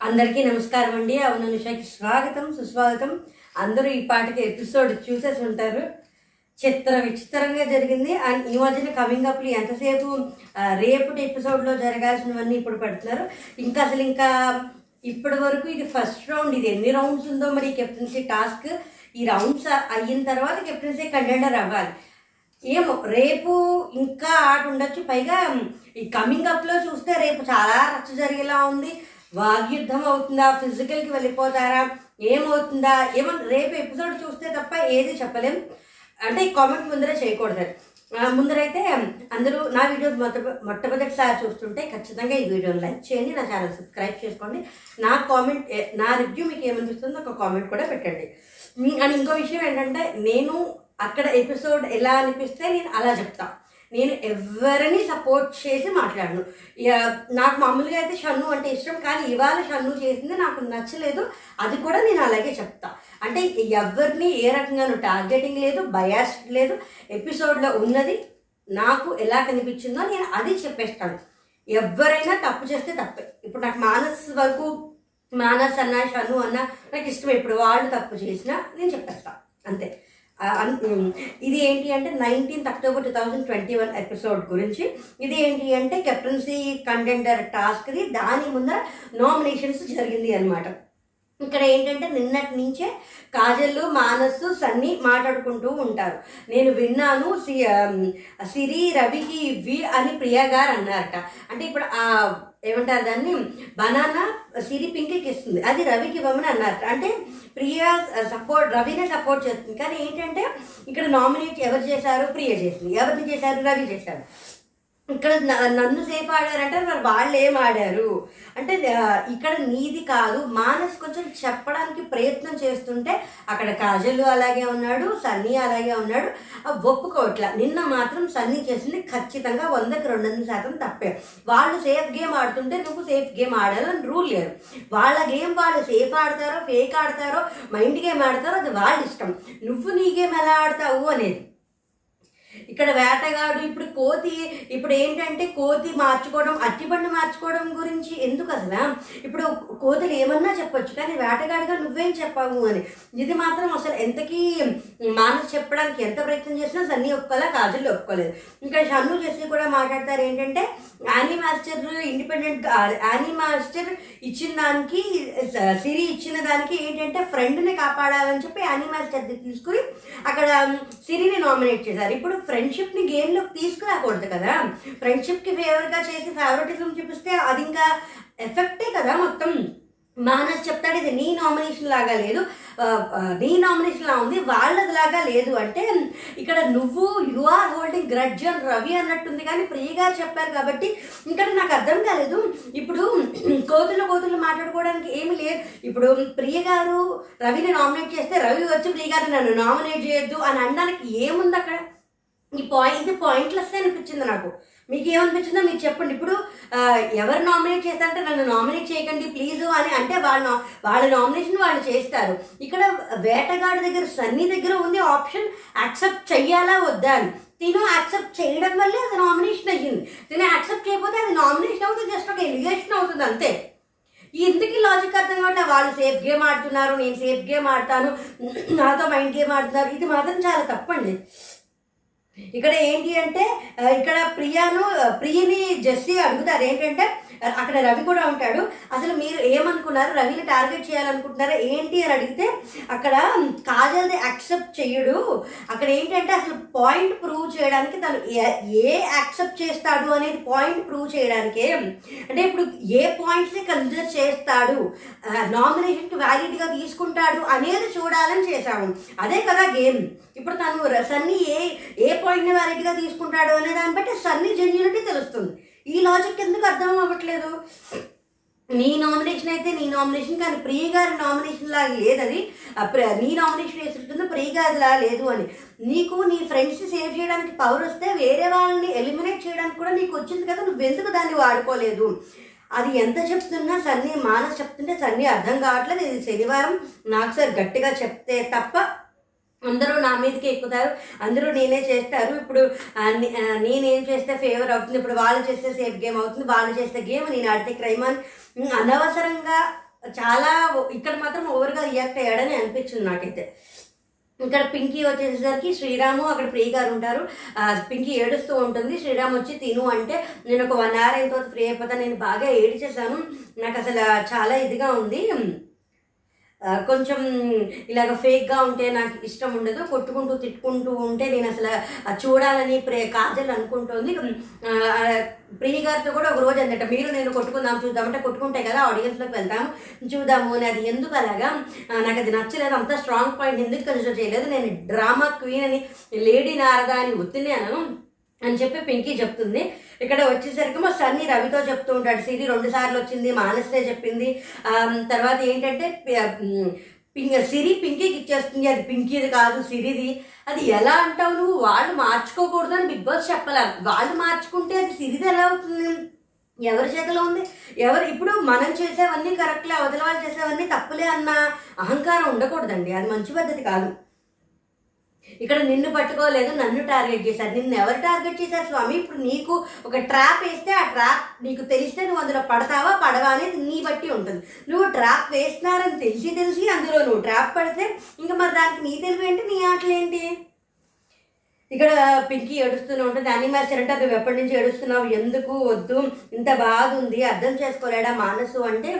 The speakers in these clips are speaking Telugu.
అందరికీ నమస్కారం అండి. అవును నిషాకి స్వాగతం సుస్వాగతం. అందరూ ఈ పాటకి ఎపిసోడ్ చూసేసి ఉంటారు. చిత్ర విచిత్రంగా జరిగింది. అండ్ ఈ మధ్యన కమింగ్ అప్లు ఎంతసేపు రేపటి ఎపిసోడ్లో జరగాల్సినవన్నీ ఇప్పుడు పెడుతున్నారు. ఇంకా అసలు ఇంకా ఇప్పటి వరకు ఇది ఫస్ట్ రౌండ్ ఇది ఎన్ని రౌండ్స్ ఉందో మరి కెప్టెన్సీ టాస్క్ ఈ రౌండ్స్ అయిన తర్వాత కెప్టెన్సీ కంటెండర్ అవ్వాలి. ఏమో రేపు ఇంకా ఆట ఉండొచ్చు. పైగా ఈ కమింగ్ అప్లో చూస్తే రేపు చాలా రచ్చ జరిగేలా ఉంది. వాగ్యుద్ధం అవుతుందా? ఫిజికల్కి వెళ్ళిపోతారా? ఏమవుతుందా? ఏమో రేపు ఎపిసోడ్ చూస్తే తప్ప ఏది చెప్పలేం. అంటే ఈ కామెంట్ ముందరే చేయకూడదు ఆ, ముందరైతే అందరూ నా వీడియో మొట్ట మొట్టమొదటిసారి చూస్తుంటే ఖచ్చితంగా ఈ వీడియోని లైక్ చేయండి నా ఛానల్ సబ్స్క్రైబ్ చేసుకోండి. నా కామెంట్ నా రివ్యూ మీకు ఏమనిపిస్తుందో ఒక కామెంట్ కూడా పెట్టండి. మీ- అండ్ ఇంకో విషయం ఏంటంటే నేను అక్కడ ఎపిసోడ్ ఎలా అనిపిస్తే నేను అలా చెప్తాను నేను ఎవరిని సపోర్ట్ చేసి మాట్లాడను. నాకు మామూలుగా అయితే షన్ను అంటే ఇష్టం కానీ ఇవాళ షన్ను చేసింది నాకు నచ్చలేదు. అది కూడా నేను అలాగే చెప్తా. అంటే ఎవరిని ఏ రకంగాను టార్గెటింగ్ లేదు బయాస్ లేదు. ఎపిసోడ్లో ఉన్నది నాకు ఎలా కనిపించిందో నేను అది చెప్పేస్తాను. ఎవరైనా తప్పు చేస్తే తప్పే. ఇప్పుడు నాకు మానస్ వరకు మానస్ అన్న షను అన్న నాకు ఇష్టం. ఇప్పుడు వాళ్ళు తప్పు చేసినా నేను చెప్పేస్తాను అంతే. ఇది ఏంటి అంటే nineteenth October two thousand twenty one episode గురించి. ఇది ఏంటి అంటే కెప్టెన్సీ కంటెండర్ టాస్క్ది దాని ముందర నామినేషన్స్ జరిగింది అనమాట ఇక్కడ ఏంటంటే నిన్నటి నుంచే కాజల్ మానస్ సన్నీ మాట్లాడుకుంటూ ఉంటారు. నేను విన్నాను సి సిరి రవికి ఇవ్వి అని ప్రియా గారు అన్నారట. అంటే ఇప్పుడు ఆ ఏమంటారు దాన్ని? బనానా సిరి పింకికి ఇస్తుంది. అది రవికి ఇవ్వమని అన్నారట. అంటే ప్రియా సపోర్ట్ రవినే సపోర్ట్ చేస్తుంది. కానీ ఏంటంటే ఇక్కడ నామినేట్ ఎవరు చేశారు? ప్రియ చేసింది. ఎవరిని చేశారు? రవి చేశారు. ఇక్కడ నన్ను సేఫ్ ఆడారంటే మరి వాళ్ళు ఏం ఆడారు? అంటే ఇక్కడ నీది కాదు. మానస్ కొంచెం చెప్పడానికి ప్రయత్నం చేస్తుంటే అక్కడ కాజల్ అలాగే ఉన్నాడు సన్నీ అలాగే ఉన్నాడు. ఆ, ఒప్పుకోవట్లా. నిన్న మాత్రం సన్నీ చేసింది ఖచ్చితంగా వందకి రెండు వందల శాతం తప్పే. వాళ్ళు సేఫ్ గేమ్ ఆడుతుంటే నువ్వు సేఫ్ గేమ్ ఆడాలని రూల్ లేదు. వాళ్ళ గేమ్ వాళ్ళు సేఫ్ ఆడతారో ఫేక్ ఆడతారో మైండ్ గేమ్ ఆడతారో అది వాళ్ళ ఇష్టం. నువ్వు నీ గేమ్ ఎలా ఆడతావు అనేది. ఇక్కడ వేటగాడు ఇప్పుడు కోతి ఇప్పుడు ఏంటంటే కోతి మార్చుకోవడం అట్టిబండి మార్చుకోవడం గురించి ఎందుకు అసలు? ఇప్పుడు కోతులు ఏమన్నా చెప్పొచ్చు కానీ వేటగాడిగా నువ్వేం చెప్పావు అని. ఇది మాత్రం అసలు ఎంతకీ మానస్ చెప్పడానికి ఎంత ప్రయత్నం చేసినా సన్నీ ఒప్పుకోలే కాజల్ ఒప్పుకోలేదు. ఇంకా షన్ను చేసి కూడా మాట్లాడతారు ఏంటంటే Anee master independent Anee master ఇచ్చిన దానికి సిరి ఇచ్చిన దానికి ఏంటంటే ఫ్రెండ్ని కాపాడాలని చెప్పి యానీ మాస్టర్ తీసుకుని అక్కడ సిరిని నామినేట్ చేశారు. ఇప్పుడు ఫ్రెండ్షిప్ని గేమ్లోకి తీసుకురాకూడదు కదా. ఫ్రెండ్షిప్కి ఫేవర్గా చేసి ఫేవరెటిజం చూపిస్తే అది ఇంకా ఎఫెక్టే కదా మొత్తం. మానస్ చెప్తాడు ఇది నీ నామినేషన్ లాగా లేదు. నీ నామినేషన్ లా ఉంది వాళ్ళది లాగా లేదు. అంటే ఇక్కడ నువ్వు యు ఆర్ హోల్డింగ్ గ్రడ్జ్ అని రవి అన్నట్టుంది కానీ ప్రియ గారు చెప్పారు కాబట్టి ఇక్కడ నాకు అర్థం కాలేదు. ఇప్పుడు కోతులు కోతులు మాట్లాడుకోవడానికి ఏమి లేదు. ఇప్పుడు ప్రియ గారు రవిని నామినేట్ చేస్తే రవి వచ్చి ప్రియ గారు నన్ను నామినేట్ చేయొద్దు అని అనడానికి ఏముంది అక్కడ? ఈ పాయింట్ ఇది పాయింట్లెస్ అనిపించింది నాకు. మీకు ఏమనిపించిందో మీరు చెప్పండి. ఇప్పుడు ఎవరు నామినేట్ చేస్తారంటే నన్ను నామినేట్ చేయకండి ప్లీజ్ అని అంటే వాళ్ళ నా- వాళ్ళ నామినేషన్ వాళ్ళు చేస్తారు. ఇక్కడ వేటగాడి దగ్గర సన్నీ దగ్గర ఉంది ఆప్షన్ యాక్సెప్ట్ చెయ్యాలా వద్దా అని. తిను యాక్సెప్ట్ చేయడం వల్లే అది నామినేషన్ అయ్యింది. తిను యాక్సెప్ట్ చేయకపోతే అది నామినేషన్ అవుతుంది జస్ట్ ఒక ఎలిగేషన్ అవుతుంది అంతే. ఎందుకు లాజిక్ అర్థం కాబట్టి వాళ్ళు సేఫ్ గేమ్ ఆడుతున్నారు నేను సేఫ్ గేమ్ ఆడతాను నాతో మైండ్ గేమ్ ఆడుతున్నారు. ఇది మాత్రం చాలా తప్పండి. ఇక్కడ ఏంటి అంటే ఇక్కడ ప్రియాను ప్రియని జస్సి అడుగుతారు. ఏంటంటే అక్కడ రవి కూడా ఉంటాడు. అసలు మీరు ఏమనుకున్నారు? రవిని టార్గెట్ చేయాలనుకుంటున్నారా? ఏంటి అని అడిగితే అక్కడ కాజల్ది యాక్సెప్ట్ చేయడు. అక్కడ ఏంటంటే అసలు పాయింట్ ప్రూవ్ చేయడానికి తను ఏ- యాక్సెప్ట్ చేస్తాడు అనేది పాయింట్ ప్రూవ్ చేయడానికే. అంటే ఇప్పుడు ఏ పాయింట్స్ని కన్సిడర్ చేస్తాడు? నామినేషన్ వ్యాలిడ్గా తీసుకుంటాడు అనేది చూడాలని చేశాము. అదే కదా గేమ్. ఇప్పుడు తను సన్ని ఏ ఏ పాయింట్ని వ్యాలిడ్గా తీసుకుంటాడు అనే దాన్ని బట్టి సన్నీ జెన్యునిటీ తెలుస్తుంది. ఈ లాజిక్ ఎందుకు అర్థం అవ్వట్లేదు? నీ నామినేషన్ అయితే నీ నామినేషన్ కానీ ప్రియ గారి నామినేషన్ లాగా లేదని నీ నామినేషన్ వేసుకుంటుంది ప్రియ గారిలా లేదు అని. నీకు నీ ఫ్రెండ్స్ సేవ్ చేయడానికి పవర్ వస్తే వేరే వాళ్ళని ఎలిమినేట్ చేయడానికి కూడా నీకు వచ్చింది కదా నువ్వు ఎందుకు దాన్ని వాడుకోలేదు? అది ఎంత చెప్తున్నా సన్నీ మానస్ చెప్తుంటే సన్నీ అర్థం కావట్లేదు. ఇది శనివారం. నాకు సార్ గట్టిగా చెప్తే తప్ప అందరూ నా మీదకి ఎక్కుతారు. అందరూ నేనే చేస్తారు. ఇప్పుడు నే- నేనేం చేస్తే ఫేవర్ అవుతుంది? ఇప్పుడు వాళ్ళు చేస్తే సేఫ్ గేమ్ అవుతుంది. వాళ్ళు చేస్తే గేమ్ నేను ఆడితే క్రైమ్ అని. అనవసరంగా చాలా ఇక్కడ మాత్రం ఓవర్గా రియాక్ట్ అయ్యాడని అనిపించింది నాకైతే. ఇక్కడ పింకీ వచ్చేసరికి శ్రీరాము అక్కడ ప్రియ గారు ఉంటారు. పింకీ ఏడుస్తూ ఉంటుంది. శ్రీరామ్ వచ్చి తిను అంటే నేను ఒక వన్ అవర్ అయిన తర్వాత ఫ్రీ అయిపోతాను నేను బాగా ఏడిచేసాను నాకు అసలు చాలా ఇదిగా ఉంది. కొంచెం ఇలాగ ఫేక్గా ఉంటే నాకు ఇష్టం ఉండదు. కొట్టుకుంటూ తిట్టుకుంటూ ఉంటే నేను అసలు చూడాలని ప్రే కాజల్ అనుకుంటుంది. ప్రియ గారితో కూడా ఒక రోజు అందట మీరు నేను కొట్టుకుందాం చూద్దామంటే కొట్టుకుంటే కదా ఆడియన్స్లోకి వెళ్తాము చూద్దాము అని అది ఎందుకు అలాగా? నాకు అది నచ్చలేదు అంత స్ట్రాంగ్ పాయింట్ ఎందుకు కన్సిడర్ చేయలేదు? నేను డ్రామా క్వీన్ అని లేడీ నారదా అని ఒత్తినాను అని చెప్పి పింకీ చెప్తుంది. ఇక్కడ వచ్చేసరికి మా సన్ని రవితో చెప్తూ ఉంటాడు సిరి రెండు సార్లు వచ్చింది మానసే చెప్పింది. తర్వాత ఏంటంటే పింక్ సిరి పింకీకి ఇచ్చేస్తుంది. అది పింకీది కాదు సిరిది. అది ఎలా అంటావు నువ్వు? వాళ్ళు మార్చుకోకూడదు అని బిగ్ బాస్ చెప్పాలి. వాళ్ళు మార్చుకుంటే అది సిరిది ఎలా అవుతుంది? ఎవరి చేతిలో ఉంది? ఎవరు ఇప్పుడు మనం చేసేవన్నీ కరెక్ట్లే అవతల వాళ్ళు చేసేవన్నీ తప్పులే అన్న అహంకారం ఉండకూడదండి. అది మంచి పద్ధతి కాదు. ఇక్కడ నిన్ను పట్టుకోలేదు నన్ను టార్గెట్ చేశారు. నిన్ను ఎవరు టార్గెట్ చేశారు స్వామి? ఇప్పుడు నీకు ఒక ట్రాప్ వేస్తే ఆ ట్రాప్ నీకు తెలిస్తే నువ్వు అందులో పడతావా పడవా అనేది నీ బట్టి ఉంటుంది. నువ్వు ట్రాప్ వేస్తున్నారని తెలిసి తెలిసి అందులో నువ్వు ట్రాప్ పడితే ఇంకా మరి దానికి నీ తెలివి ఏంటి నీ ఆటలు ఏంటి? ఇక్కడ పింకీ ఏడుస్తూనే ఉంటుంది. అనిమల్స్ అంటే నువ్వు ఎప్పటి నుంచి ఏడుస్తున్నావు? ఎందుకు? వద్దు. ఇంత బాధ ఉంది. అర్థం చేసుకోలేడా? మానసు అంటే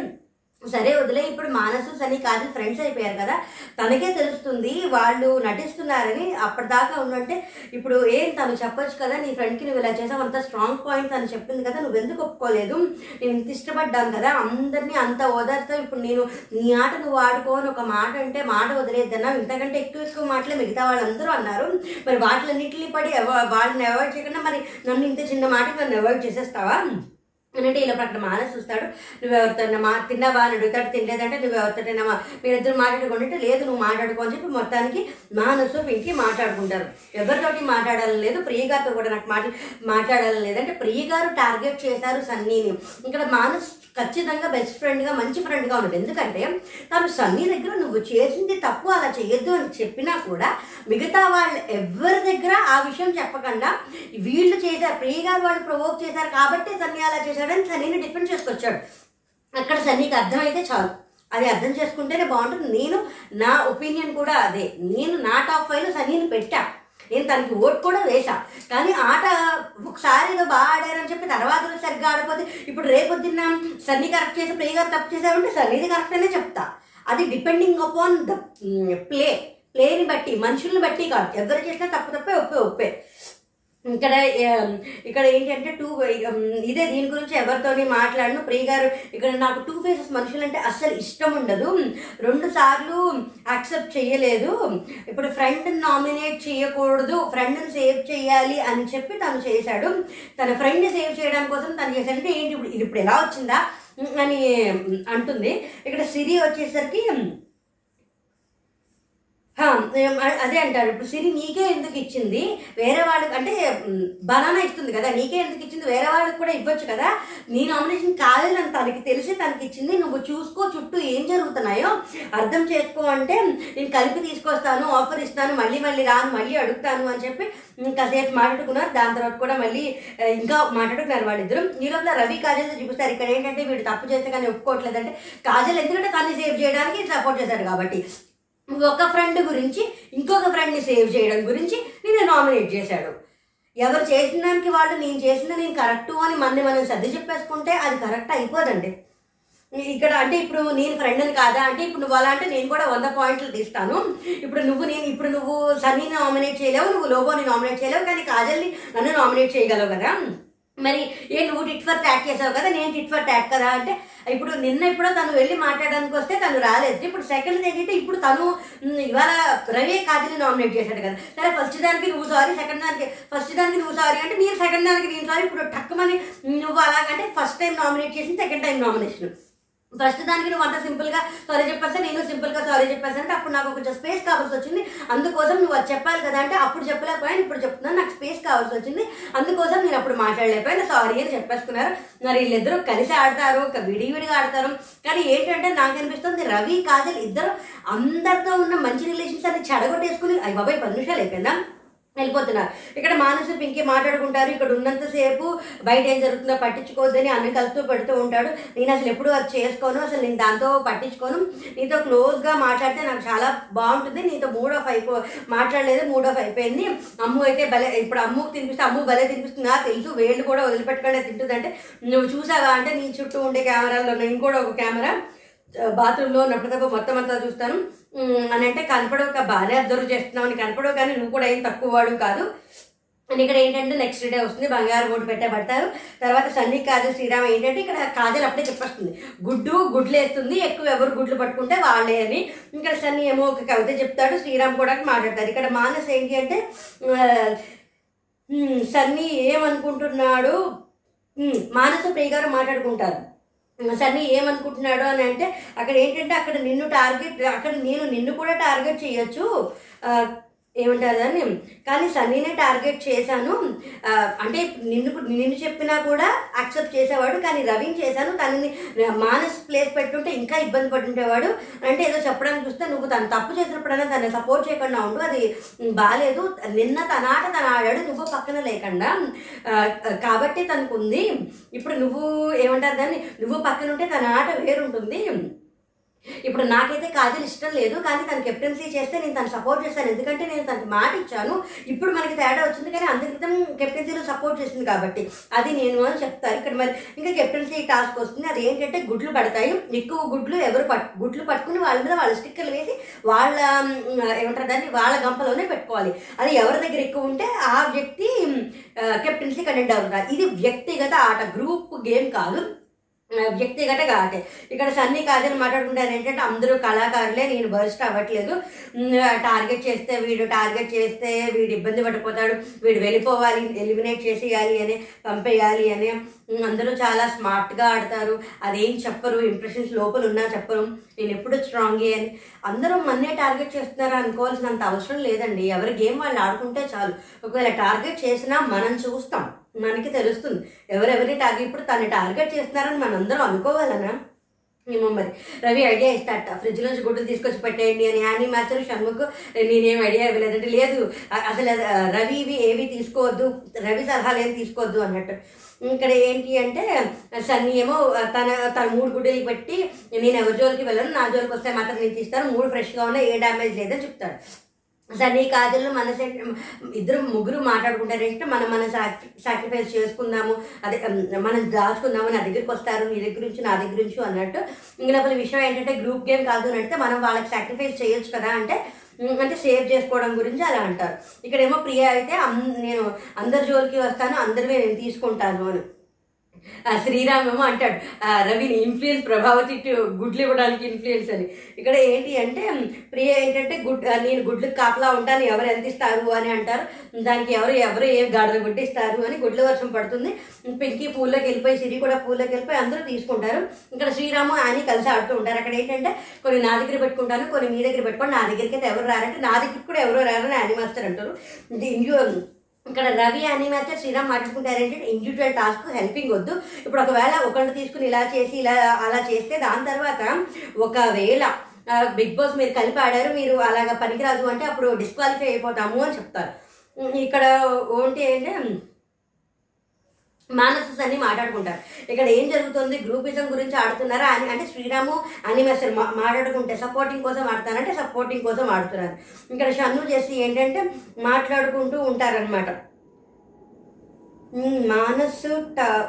సరే వదిలే ఇప్పుడు మానసు సని కాదు ఫ్రెండ్స్ అయిపోయారు కదా. తనకే తెలుస్తుంది వాళ్ళు నటిస్తున్నారని అప్పటిదాకా ఉండంటే ఇప్పుడు ఏం తను చెప్పొచ్చు కదా నీ ఫ్రెండ్కి నువ్వు ఇలా చేసావు అంత స్ట్రాంగ్ పాయింట్ తను చెప్పింది కదా నువ్వు ఎందుకు ఒప్పుకోలేదు? నేను ఇంత ఇష్టపడ్డాను కదా అందరినీ అంత ఓదార్తో ఇప్పుడు నేను నీ ఆట నువ్వు ఆడుకోని ఒక మాట అంటే మాట వదిలేద్దన్నా ఇంతకంటే ఎక్కువ ఎక్కువ మాటలే మిగతా వాళ్ళందరూ అన్నారు. మరి వాటిలన్నింటినీ పడి వాళ్ళని అవాయిడ్ చేయకుండా మరి నన్ను ఇంత చిన్న మాటకి నన్ను అవాయిడ్ చేసేస్తావా? అంటే ఇలా అక్కడ మానస్ చూస్తాడు. నువ్వు మా తిన్నావా? అని అడుగుతాడు తినలేదంటే నువ్వు మీరిద్దరు మాట్లాడుకుంటే లేదు నువ్వు మాట్లాడుకో అని చెప్పి మొత్తానికి మానసు వెంకి మాట్లాడుకుంటారు. ఎవరితోటి మాట్లాడాలని లేదు ప్రియగారితో కూడా నాకు మాట్లా మాట్లాడాలని లేదంటే ప్రియగారు టార్గెట్ చేశారు సన్నీని. ఇక్కడ మానస్ ఖచ్చితంగా బెస్ట్ ఫ్రెండ్గా మంచి ఫ్రెండ్గా ఉన్నాడు ఎందుకంటే తను సన్నీ దగ్గర నువ్వు చేసింది తప్పు అలా చేయొద్దు అని చెప్పినా కూడా మిగతా వాళ్ళు ఎవరి దగ్గర ఆ విషయం చెప్పకుండా వీళ్ళు చేశారు ప్రియగారు వాళ్ళు ప్రొవోక్ చేశారు కాబట్టి సన్నీ అలా చేశాడని సన్నీని డిఫెండ్ చేసుకొచ్చాడు. అక్కడ సన్నీకి అర్థమైతే చాలు. అది అర్థం చేసుకుంటేనే బాగుంటుంది. నేను నా ఒపీనియన్ కూడా అదే. నేను నా టాప్ ఫైవ్లో సన్నీని పెట్టా. నేను తనకి ఓటు కూడా వేశా. కానీ ఆట ఒకసారి ఏదో బాగా ఆడారని చెప్పి తర్వాత సరిగ్గా ఆడిపోతే ఇప్పుడు రేపొద్దున్న సన్నీ కరెక్ట్ చేసి ప్లే గారు తప్పు చేశారంటే సన్నీది కరెక్ట్ అనే చెప్తా. అది డిపెండింగ్ అపాన్ ద ప్లే ప్లేని బట్టి మనుషుల్ని బట్టి కాదు. ఎవరు చేసినా తప్పు తప్పే ఒప్పే ఒప్పే. ఇక్కడ ఇక్కడ ఏంటంటే టూ ఇదే దీని గురించి ఎవరితోని మాట్లాడను. ప్రియ గారు ఇక్కడ నాకు టూ ఫేసెస్ మనుషులంటే అస్సలు ఇష్టం ఉండదు. రెండు సార్లు యాక్సెప్ట్ చేయలేదు. ఇప్పుడు ఫ్రెండ్ నామినేట్ చేయకూడదు. ఫ్రెండ్ని సేవ్ చేయాలి అని చెప్పి తను చేశాడు. తన ఫ్రెండ్ని సేవ్ చేయడం కోసం తను చేశాడంటే ఏంటి ఇప్పుడు ఇది ఇప్పుడు ఎలా వచ్చిందా అని అంటుంది. ఇక్కడ సిరి వచ్చేసరికి అదే అంటారు. ఇప్పుడు సిరి నీకే ఎందుకు ఇచ్చింది? వేరే వాళ్ళకి అంటే బనానా ఇస్తుంది కదా నీకే ఎందుకు ఇచ్చింది? వేరే వాళ్ళకి కూడా ఇవ్వచ్చు కదా. నీ నామినేషన్ కాదని తనకి తెలిసి తనకి ఇచ్చింది. నువ్వు చూసుకో చుట్టూ ఏం జరుగుతున్నాయో అర్థం చేసుకో అంటే నేను కలిపి తీసుకొస్తాను ఆఫర్ ఇస్తాను మళ్ళీ మళ్ళీ రాను మళ్ళీ అడుగుతాను అని చెప్పి ఉమ్, కాసేపు మాట్లాడుకున్నారు. దాని తర్వాత కూడా మళ్ళీ ఇంకా మాట్లాడుకున్నారు వాళ్ళిద్దరు. ఈ లోపల రవి కాజల్తో చూపిస్తారు. ఇక్కడ ఏంటంటే వీడు తప్పు చేస్తే కానీ ఒప్పుకోవట్లేదంటే కాజల్ ఎందుకంటే తన్ని సేవ్ చేయడానికి సపోర్ట్ చేశారు కాబట్టి. ఒక ఫ్రెండ్ గురించి ఇంకొక ఫ్రెండ్ని సేవ్ చేయడం గురించి నేను నామినేట్ చేశాడు. ఎవరు చేసిన దానికి వాళ్ళు నేను చేసిన నేను కరెక్టు అని మన మనం సర్ది చెప్పేసుకుంటే అది కరెక్ట్ అయిపోదండి. ఇక్కడ అంటే ఇప్పుడు నేను ఫ్రెండ్ని కాదా అంటే ఇప్పుడు నువ్వు అలా అంటే నేను కూడా వంద పాయింట్లు తీస్తాను. ఇప్పుడు నువ్వు నేను ఇప్పుడు నువ్వు సన్నీని నామినేట్ చేయలేవు నువ్వు లోబోని నామినేట్ చేయలేవు కానీ కాజల్ని నన్ను నామినేట్ చేయగలవు కదా. మరి ఏ నువ్వు టిట్ ఫర్ ట్యాక్ చేసావు కదా నేను టిట్ ఫర్ ట్యాక్ కదా అంటే ఇప్పుడు నిన్న ఎప్పుడో తను వెళ్ళి మాట్లాడడానికి వస్తే తను రాలేదు. ఇప్పుడు సెకండ్ ఏంటంటే ఇప్పుడు తను ఇవాళ రవి కాజల్ని నామినేట్ చేశాడు కదా. సరే ఫస్ట్ దానికి నువ్వు సారీ సెకండ్ దానికి ఫస్ట్ దానికి నువ్వు సారీ అంటే నేను సెకండ్ దానికి నేను సారీ ఇప్పుడు టక్కుమని నువ్వు అలాగంటే ఫస్ట్ టైం నామినేట్ చేసి సెకండ్ టైం నామినేషన్ ఫస్ట్ దానికి నువ్వు అంత సింపుల్గా సారీ చెప్పేస్తే నేను సింపుల్గా సారీ చెప్పేస్తాను అంటే అప్పుడు నాకు కొంచెం స్పేస్ కావాల్సి వచ్చింది. అందుకోసం నువ్వు అది చెప్పాలి కదా అంటే అప్పుడు చెప్పలేకపోయాను ఇప్పుడు చెప్తున్నాను నాకు స్పేస్ కావాల్సి వచ్చింది. అందుకోసం నేను అప్పుడు మాట్లాడలేకపోయాను సారీ అని చెప్పేసుకున్నారు. మరి వీళ్ళిద్దరూ కలిసి ఆడతారు ఒక విడివిడిగా ఆడతారు. కానీ ఏంటంటే నాకు అనిపిస్తుంది రవి కాజల్ ఇద్దరు అందరితో ఉన్న మంచి రిలేషన్స్ అని చెడగొట్టేసుకుని అయ్యి బాబాయ్ పది నిమిషాలు అయిపోయిందా? వెళ్ళిపోతున్నారు. ఇక్కడ మానసు పింకి మాట్లాడుకుంటారు. ఇక్కడ ఉన్నంతసేపు బయట ఏం జరుగుతుందో పట్టించుకోవద్దని అన్ని కలుపుతూ పెడుతూ ఉంటాడు. నేను అసలు ఎప్పుడు అది చేసుకోను. అసలు నేను దాంతో పట్టించుకోను. నీతో క్లోజ్గా మాట్లాడితే నాకు చాలా బాగుంటుంది. నీతో మూడ్ ఆఫ్ అయిపో మాట్లాడలేదు మూడ్ ఆఫ్ అయిపోయింది. అమ్ము అయితే భలే ఇప్పుడు అమ్ముకు తినిపిస్తే అమ్ము భలే తినిపిస్తుంది? నాకు తెలుసు వేళ్ళు కూడా వదిలిపెట్టకుండా తింటుందంటే. నువ్వు చూసావా అంటే నీ చుట్టూ ఉండే కెమెరాలో నేను కూడా ఒక కెమెరా బాత్రూంలో ఉన్నప్పుడు తప్ప మొత్తం అంతా చూస్తాను. అని అంటే కనపడవు బాగానే అబ్జర్వ్ చేస్తున్నావు అని కనపడవు కానీ నువ్వు కూడా ఏం తక్కువ వాడు కాదు. అండ్ ఇక్కడ ఏంటంటే నెక్స్ట్ డే వస్తుంది బంగారు ఓటు పెట్టబడతారు తర్వాత సన్నీ కాజల్ శ్రీరామ్ ఏంటంటే ఇక్కడ కాజల్ అప్పుడే చెప్పేస్తుంది గుడ్డు గుడ్లు వేస్తుంది ఎక్కువ ఎవరు గుడ్లు పట్టుకుంటే వాళ్ళే అని. ఇక్కడ సన్నీ ఏమో ఒక కవిత చెప్తాడు శ్రీరామ్ కూడా మాట్లాడతారు. ఇక్కడ మానస్ ఏంటి అంటే సన్నీ ఏమనుకుంటున్నాడు? మానస ప్రియ గారు మాట్లాడుకుంటారు. సన్నీ ఏమనుకుంటున్నాడు అని అంటే అక్కడ ఏంటంటే అక్కడ నిన్ను టార్గెట్ అక్కడ నేను నిన్ను కూడా టార్గెట్ చేయొచ్చు. ఏమంటారు దాన్ని కానీ సన్నీనే టార్గెట్ చేశాను. అంటే నిన్ను నిన్ను చెప్పినా కూడా యాక్సెప్ట్ చేసేవాడు కానీ రవిని చేశాను. తనని మానస్ ప్లేస్ పెట్టుంటే ఇంకా ఇబ్బంది పడుంటేవాడు అంటే ఏదో చెప్పడానికి చూస్తే నువ్వు తను తప్పు చేసినప్పుడైనా తనని సపోర్ట్ చేయకుండా ఉండు అది బాగాలేదు నిన్న తన ఆట తన ఆడాడు నువ్వు పక్కన లేకుండా. కాబట్టి తనకు ఉంది ఇప్పుడు నువ్వు ఏమంటారు దాన్ని? నువ్వు పక్కన ఉంటే తన ఆట వేరుంటుంది. ఇప్పుడు నాకైతే కాజల్ ఇష్టం లేదు కానీ తను కెప్టెన్సీ చేస్తే నేను తను సపోర్ట్ చేస్తాను. ఎందుకంటే నేను తనకి మాట ఇచ్చాను. ఇప్పుడు మనకి తేడా వచ్చింది కానీ అంత క్రితం కెప్టెన్సీలో సపోర్ట్ చేసింది కాబట్టి అది నేను అని చెప్తాను. ఇక్కడ మరి ఇంకా కెప్టెన్సీ టాస్క్ వస్తుంది. అది ఏంటంటే గుడ్లు పడతాయి. ఎక్కువ గుడ్లు ఎవరు పట్ గుడ్లు పట్టుకుని వాళ్ళ మీద వాళ్ళ స్టిక్కర్లు వేసి వాళ్ళ ఏమంటారు దాన్ని వాళ్ళ గంపలోనే పెట్టుకోవాలి. అది ఎవరి దగ్గర ఎక్కువ ఉంటే ఆ వ్యక్తి కెప్టెన్సీ కంటెంట్ అవుతారు. ఇది వ్యక్తిగత ఆట. గ్రూప్ గేమ్ కాదు. వ్యక్తిగత కాదే ఇక్కడ సన్నీ కాజల్ మాట్లాడుకుంటారు ఏంటంటే అందరూ కళాకారులే నేను బర్స్ట్ అవ్వట్లేదు. టార్గెట్ చేస్తే వీడు టార్గెట్ చేస్తే వీడు ఇబ్బంది పడిపోతాడు వీడు వెళ్ళిపోవాలి ఎలిమినేట్ చేసేయాలి అని పంపేయాలి అని. అందరూ చాలా స్మార్ట్గా ఆడతారు. అదేం చెప్పరు ఇంప్రెషన్స్ లోపల ఉన్నా చెప్పరు. నేను ఎప్పుడు స్ట్రాంగే అని. అందరూ మన్నే టార్గెట్ చేస్తున్నారు అనుకోవాల్సినంత అవసరం లేదండి. ఎవరి గేమ్ వాళ్ళు ఆడుకుంటే చాలు. ఒకవేళ టార్గెట్ చేసినా మనం చూస్తాం. మనకి తెలుస్తుంది. ఎవరెవరి టార్గెట్ ఇప్పుడు తను టార్గెట్ చేస్తున్నారని మనందరం అనుకోవాలనా ఏమో మరి. రవి ఐడియా ఇస్తాట ఫ్రిడ్జ్ నుంచి గుడ్డు తీసుకొచ్చి పెట్టేయండి అని. యానీ మాస్టర్ షణ్ముఖ్ నేనేం ఐడియా ఇవ్వలేదంటే లేదు అసలు రవి ఇవి ఏవి తీసుకోవద్దు రవి సలహాలు ఏం తీసుకోవద్దు అన్నట్టు. ఇక్కడ ఏంటి అంటే సన్నీ ఏమో తన తన మూడు గుడ్డలు పెట్టి నేను ఎవరి జోలికి వెళ్ళను నా జోలికి వస్తే మాత్రం నేను తీస్తాను మూడు ఫ్రెష్గా ఉన్నాయి ఏ డ్యామేజ్ లేదని చెప్తాడు. సన్నీ కాజల్ మన ఇద్దరు ముగ్గురు మాట్లాడుకుంటారు. ఏంటంటే మనం మన సాక్రిఫైస్ చేసుకుందాము. అదే మనం దాచుకుందాము. నా దగ్గరికి వస్తారు. నీ దగ్గర నుంచి నా దగ్గర నుంచి అన్నట్టు. ఇంక విషయం ఏంటంటే గ్రూప్ గేమ్ కాదు అని అంటే మనం వాళ్ళకి సాక్రిఫైస్ చేయొచ్చు కదా అంటే అంటే సేవ్ చేసుకోవడం గురించి అలా అంటారు. ఇక్కడేమో ప్రియ అయితే నేను అందరి జోలికి వస్తాను. అందరివే నేను తీసుకుంటాను అని. శ్రీరామ్ ఏమో అంటాడు రవిని ఇన్ఫ్లుయెన్స్ ప్రభావతి గుడ్లు ఇవ్వడానికి ఇన్ఫ్లుయెన్స్ అని. ఇక్కడ ఏంటి అంటే ప్రియ ఏంటంటే గుడ్ నేను గుడ్లకు కాపలా ఉంటాను ఎవరు ఎంత ఇస్తారు అని అంటారు. దానికి ఎవరు ఎవరు ఏ గాడిద గుడ్డ ఇస్తారు అని గుడ్ల వర్షం పడుతుంది. పింకీ పూల్లోకి వెళ్ళిపోయి సిరి కూడా పూల్లోకి వెళ్ళిపోయి అందరూ తీసుకుంటారు. ఇక్కడ శ్రీరాము అని కలిసి ఆడుతూ ఉంటారు. అక్కడ ఏంటంటే కొన్ని నా దగ్గర పెట్టుకుంటాను కొన్ని మీ దగ్గర పెట్టుకోండి నా దగ్గరికి అయితే ఎవరు రారంటే నా దగ్గరికి కూడా ఎవరు రారని అని మాస్టర్ అంటారు. ఇది ఇక్కడ రవి అని మాస్టర్ శ్రీరామ్ మాట్లాడుకుంటారు ఇండివిజువల్ టాస్క్ హెల్పింగ్ వద్దు. ఇప్పుడు ఒకవేళ ఒకళ్ళు తీసుకుని ఇలా చేసి ఇలా అలా చేస్తే దాని తర్వాత ఒకవేళ బిగ్ బాస్ మీరు కలిపి ఆడారు మీరు అలాగా పనికిరాదు అంటే అప్పుడు డిస్క్వాలిఫై అయిపోతాము అని చెప్తారు. ఇక్కడ ఏంటి అంటే మానసస్ అన్ని మాట్లాడుకుంటారు. ఇక్కడ ఏం జరుగుతుంది? గ్రూపిజం గురించి ఆడుతున్నారా? అని అంటే శ్రీరాము అని మెసేజ్ మాట్లాడుకుంటే సపోర్టింగ్ కోసం ఆడతారంటే సపోర్టింగ్ కోసం ఆడుతున్నారు. ఇక్కడ షన్ను చేసి ఏంటంటే మాట్లాడుకుంటూ ఉంటారనమాట మానసు ట-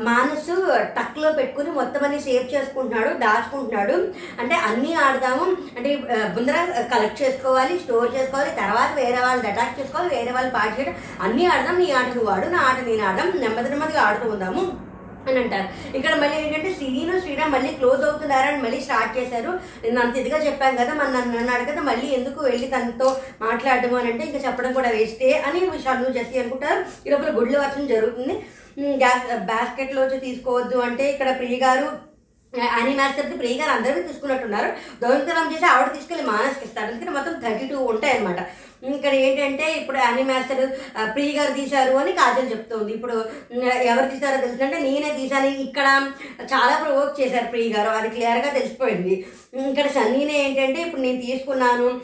మానసు టక్లో పెట్టుకుని మొత్తం అన్ని సేవ్ చేసుకుంటున్నాడు దాచుకుంటున్నాడు. అంటే అన్నీ ఆడదాము. అంటే ముందర కలెక్ట్ చేసుకోవాలి స్టోర్ చేసుకోవాలి తర్వాత వేరే వాళ్ళని అటాక్ చేసుకోవాలి వేరే వాళ్ళు పాటు చేయడం. అన్నీ ఆడదాం నీ ఆట నువ్వు ఆడు నా ఆట నేను ఆడదాం. నెమ్మది నెమ్మదిగా ఆడుతూ ఉందాము. అని అంటారు. ఇక్కడ మళ్ళీ ఏంటంటే సిరీను శ్రీరామ్ మళ్ళీ క్లోజ్ అవుతున్నారని మళ్ళీ స్టార్ట్ చేశారు. నేను అంత ఇదిగా చెప్పాను కదా మన నన్ను అన్నాడు అడగదా మళ్ళీ ఎందుకు వెళ్ళి తనతో మాట్లాడము అని అంటే ఇంకా చెప్పడం కూడా వేస్టే అని షన్ను చేసి అనుకుంటారు. ఈ లోపల గుడ్లు వర్షం జరుగుతుంది. గ్యాస్ బాస్కెట్లో వచ్చి తీసుకోవద్దు అంటే ఇక్కడ ప్రియ గారు అని మాస్టర్కి ప్రియ గారు అందరికీ తీసుకున్నట్టున్నారు. దొంగతనం చేసి ఆవిడ తీసుకెళ్ళి మానస్కి ఇస్తారు అందుకని మొత్తం థర్టీ టూ ఉంటాయన్నమాట ఇక్కడ ఏంటంటే ఇప్పుడు అని మాస్టర్ ప్రియ గారు తీశారు అని కాజల్ చెప్తుంది. ఇప్పుడు ఎవరు తీశారో తెలిసిందంటే నేనే తీశాను. ఇక్కడ చాలా ప్రొవోక్ చేశారు ప్రియ గారు. అది క్లియర్గా తెలిసిపోయింది. ఇక్కడ సన్నీనే ఏంటంటే ఇప్పుడు నేను తీసుకున్నాను.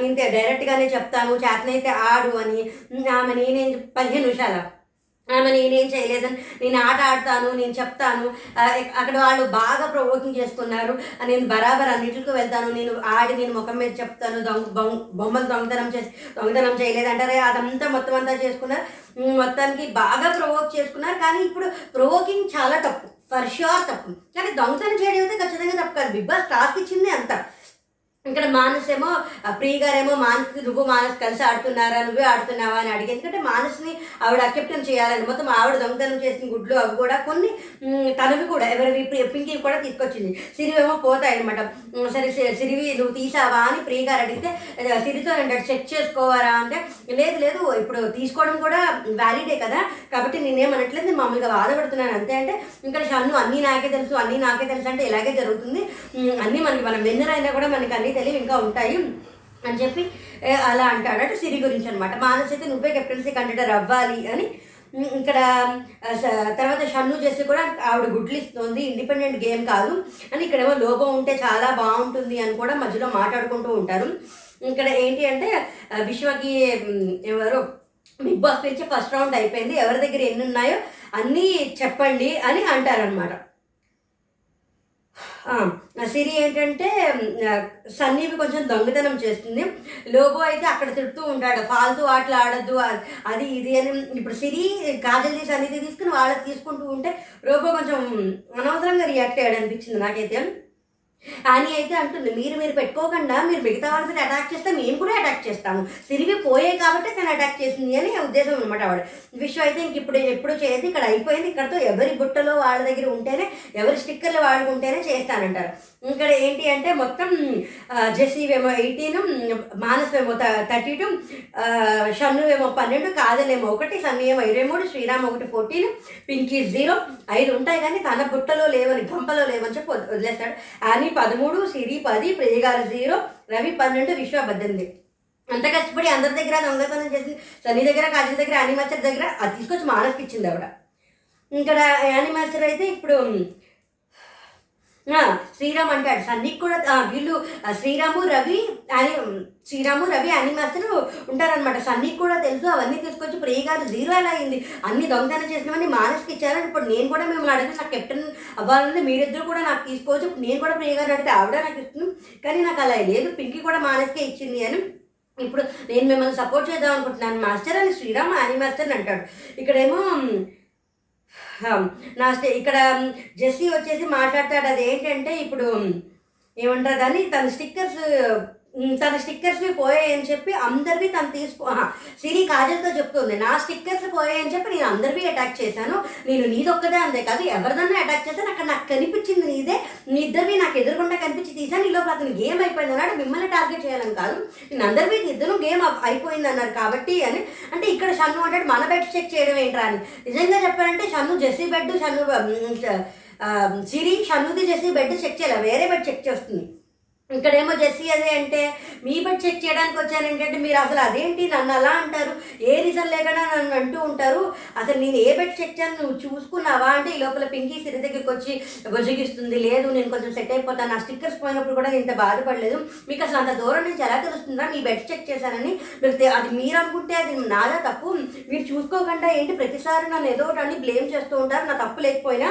నేను డైరెక్ట్గానే చెప్తాను. చేతనైతే ఆడు అని. ఆమె నేనేం పదిహేను నిమిషాలు? ఆమె నేనేం చేయలేదని నేను ఆట ఆడతాను నేను చెప్తాను. అక్కడ వాళ్ళు బాగా ప్రొవోకింగ్ చేసుకున్నారు నేను బరాబర్ అన్నిటికి వెళ్తాను. నేను ఆడి నేను ముఖం మీద చెప్తాను. దొంగ బొమ్మలు దొంగతనం చేసి దొంగతనం చేయలేదంటారే. అదంతా మొత్తం అంతా చేసుకున్నారు. మొత్తానికి బాగా ప్రొవోక్ చేసుకున్నారు. కానీ ఇప్పుడు ప్రొవోకింగ్ చాలా తప్పు. ఫర్ ష్యూర్ తప్పు. కానీ దొంగతనం చేయడం అయితే ఖచ్చితంగా తప్పు కాదు. బిగ్ బాస్ టాస్క్ ఇచ్చింది అంత. ఇక్కడ మానస్ ఏమో ఆ ప్రియ గారేమో మానస్ నువ్వు మానస్ కలిసి ఆడుతున్నారా నువ్వే ఆడుతున్నావా అని అడిగి ఎందుకంటే మానస్ని ఆవిడ అక్సెప్టెన్స్ చేయాలని మొత్తం ఆవిడ దొంగతనం చేసిన గుడ్లు అవి కూడా కొన్ని తనవి కూడా ఎవరివి పింకి కూడా తీసుకొచ్చింది. సిరివేమో పోతాయి అనమాట సరే సిరివి నువ్వు తీసావా అని ప్రియ గారు అడిగితే సిరితో అంటే చెక్ చేసుకోవారా? అంటే లేదు లేదు ఇప్పుడు తీసుకోవడం కూడా వ్యాలిడే కదా కాబట్టి నేనేమనట్లేదు నేను మామూలుగా బాధపడుతున్నాను అంతే అంటే ఇక్కడ షన్ను అన్నీ నాకే తెలుసు అన్నీ నాకే తెలుసు అంటే ఇలాగే జరుగుతుంది. అన్నీ మనకి మనం విన్నర్ అయినా కూడా మనకి అన్నీ తెలివి ఇంకా ఉంటాయి అని చెప్పి అలా అంటాడు. అంటే సిరి గురించి అనమాట మానస్ అయితే నువ్వే కెప్టెన్సీ కంటెండర్ అవ్వాలి అని. ఇక్కడ తర్వాత షన్ను చేసి కూడా ఆవిడ గుడ్లు ఇస్తుంది. ఇండిపెండెంట్ గేమ్ కాదు అని. ఇక్కడేమో లోపం ఉంటే చాలా బాగుంటుంది అని కూడా మధ్యలో మాట్లాడుకుంటూ ఉంటారు. ఇక్కడ ఏంటి అంటే విశ్వకి ఎవరు బిగ్ బాస్ పిలిచి ఫస్ట్ రౌండ్ అయిపోయింది. ఎవరి దగ్గర ఎన్ని ఉన్నాయో అన్నీ చెప్పండి అని అంటారనమాట సిరి ఏంటంటే సన్నీవి కొంచెం దొంగతనం చేస్తుంది. లోబో అయితే అక్కడ తిడుతూ ఉంటాడు. ఫాల్తూ ఆటలు ఆడద్దు అది ఇది అని. ఇప్పుడు సిరి కాజల్ తీసి అనేది తీసుకుని వాళ్ళకి తీసుకుంటూ ఉంటే రోబో కొంచెం అనవసరంగా రియాక్ట్ అయ్యాడు అనిపించింది నాకైతే. అని అయితే అంటుంది. మీరు మీరు పెట్టుకోకుండా మీరు మిగతా వాళ్ళ మీద అటాక్ చేస్తే మేము కూడా అటాక్ చేస్తాము. తిరిగి పోయే కాబట్టి తను అటాక్ చేసింది అని ఉద్దేశం అనమాట వాడు విషయం అయితే ఇంక ఇప్పుడు ఎప్పుడు చేయదు. ఇక్కడ అయిపోయింది. ఇక్కడతో ఎవరి బుట్టలో వాళ్ళ దగ్గర ఉంటేనే ఎవరి స్టిక్కర్లు వాడుకుంటేనే చేస్తానంటారు. ఇక్కడ ఏంటి అంటే మొత్తం జెస్సీ ఎయిటీన్ మానస్ ఏమో థర్టీ టూ షన్ను ఏమో పన్నెండు కాజల్ ఒకటి సన్నీ ఏమో ఇరవై మూడు శ్రీరామ్ ఒకటి ఫోర్టీన్ పింకీ జీరో ఐదు ఉంటాయి కానీ తన బుట్టలో లేవని గంపలో లేవని చెప్పి వదిలేస్తాడు. అని పదమూడు సిరి పది ప్రియగారు జీరో రవి పన్నెండు విశ్వ పద్దెనిమిది. అంత కష్టపడి అందరి దగ్గర దొంగతనం చేసింది సన్నీ దగ్గర కాజల్ దగ్గర అనిమాచర్ దగ్గర అది తీసుకొచ్చి మానస్కి ఇచ్చింది ఆవిడ. ఇక్కడ యానిమాస్టర్ అయితే ఇప్పుడు శ్రీరామ్ అంటాడు. సన్నీకి కూడా వీళ్ళు శ్రీరాము రవి అని శ్రీరాము రవి అని మాస్టర్ ఉంటారనమాట సన్నీకి కూడా తెలుసు అవన్నీ తీసుకొచ్చి ప్రియ గారు జీరో ఎలా అయింది? అన్ని దొంగతనం చేసినవన్నీ మానస్కి ఇచ్చారు. ఇప్పుడు నేను కూడా మేము అడిగితే నాకు కెప్టెన్ అవ్వాలంటే మీరిద్దరు కూడా నాకు తీసుకోవచ్చు. నేను కూడా ప్రియ గారు అడిగితే ఆవిడ నాకు ఇస్తుంది. కానీ నాకు అలా లేదు. పింకి కూడా మానస్కే ఇచ్చింది అని ఇప్పుడు నేను మిమ్మల్ని సపోర్ట్ చేద్దాం అనుకుంటున్నాను. మాస్టర్ అని శ్రీరామ్ అని మాస్టర్ అని అంటాడు. ఇక్కడేమో నా స్టే ఇక్కడ జెస్సీ వచ్చేసి మాట్లాడతాడు. అది ఏంటంటే ఇప్పుడు ఏమంటారు కానీ తన స్టిక్కర్స్ తన స్టిక్కర్స్ పోయాయని చెప్పి అందరివి తను తీసుకో సిరి కాజల్తో చెప్తుంది నా స్టిక్కర్స్ పోయాయని చెప్పి నేను అందరివి అటాక్ చేశాను నేను నీదొక్కదే అంతే కాదు ఎవరిదన్నా అటాక్ చేశాను అక్కడ నాకు కనిపించింది నీదే నీ ఇద్దరివి నాకు ఎదురుకుండా కనిపించి తీసాను ఈలోపు అతను గేమ్ అయిపోయింది అన్నాడు మిమ్మల్ని టార్గెట్ చేయాలని కాదు నేను అందరివి ఇద్దరు గేమ్ అయిపోయింది అన్నారు కాబట్టి అని అంటే ఇక్కడ షన్ను అంటాడు మన బెడ్ చెక్ చేయడం ఏంట్రా అని. నిజంగా చెప్పారంటే షన్ను జెస్సీ బెడ్ షన్ను సిరి షన్నుది జెస్సీ బెడ్ చెక్ చేయాలి వేరే బెడ్ చెక్ చేస్తుంది. ఇక్కడేమో జెస్సీ అదే అంటే మీ బట్ చెక్ చేయడానికి వచ్చానంటే మీరు అసలు అదేంటి? నన్ను అలా అంటారు. ఏ రీజన్ లేకుండా నన్ను అంటూ ఉంటారు. అసలు నేను ఏ బెడ్ చెక్ చేయను? నువ్వు చూసుకున్నావా? అంటే ఈ లోపల పింకీ సిరి దగ్గరికి వచ్చి బుజగిస్తుంది లేదు నేను కొంచెం సెట్ అయిపోతాను. నా స్టిక్కర్స్ పోయినప్పుడు కూడా నేను ఇంత బాధపడలేదు. మీకు అసలు అంత దూరం నుంచి ఎలా తెలుస్తుందా? మీ బెడ్ చెక్ చేశానని. మీరు అది మీరు అనుకుంటే అది నాదా తప్పు? మీరు చూసుకోకుండా ఏంటి? ప్రతిసారి నన్ను ఏదో ఒకటి అని బ్లేమ్ చేస్తూ ఉంటారు. నా తప్పు లేకపోయినా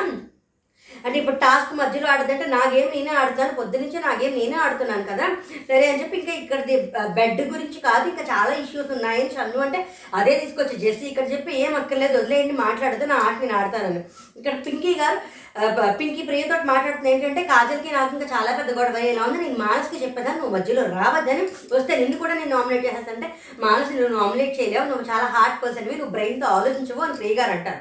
అంటే ఇప్పుడు టాస్క్ మధ్యలో ఆడదంటే నా గేమ్ నేనే ఆడుతాను పొద్దు నుంచి నా గేమ్ నేనే ఆడుతున్నాను కదా? సరే అని చెప్పి ఇంకా ఇక్కడది బెడ్ గురించి కాదు ఇంకా చాలా ఇష్యూస్ ఉన్నాయని చన్ను అంటే అదే తీసుకొచ్చి జెస్సీ ఇక్కడ చెప్పి ఏం అక్కర్లేదు వదిలేయండి మాట్లాడితే నా ఆట నేను ఆడతానని. ఇక్కడ పింకీ గారు పింకీ ప్రియతో మాట్లాడుతుంది ఏంటంటే కాజల్కి నాకు ఇంకా చాలా పెద్ద గొడవ ఎలా ఉంది నేను మానస్కి చెప్పేదాన్ని నువ్వు మధ్యలో రావద్దని వస్తే నిన్ను కూడా నేను నామినేట్ చేస్తానంటే మానస్ నువ్వు నామినేట్ చేయలేవు నువ్వు చాలా హార్డ్ పర్సన్వి నువ్వు బ్రెయిన్తో ఆలోచించవు అని ప్రియ గారు అంటారు.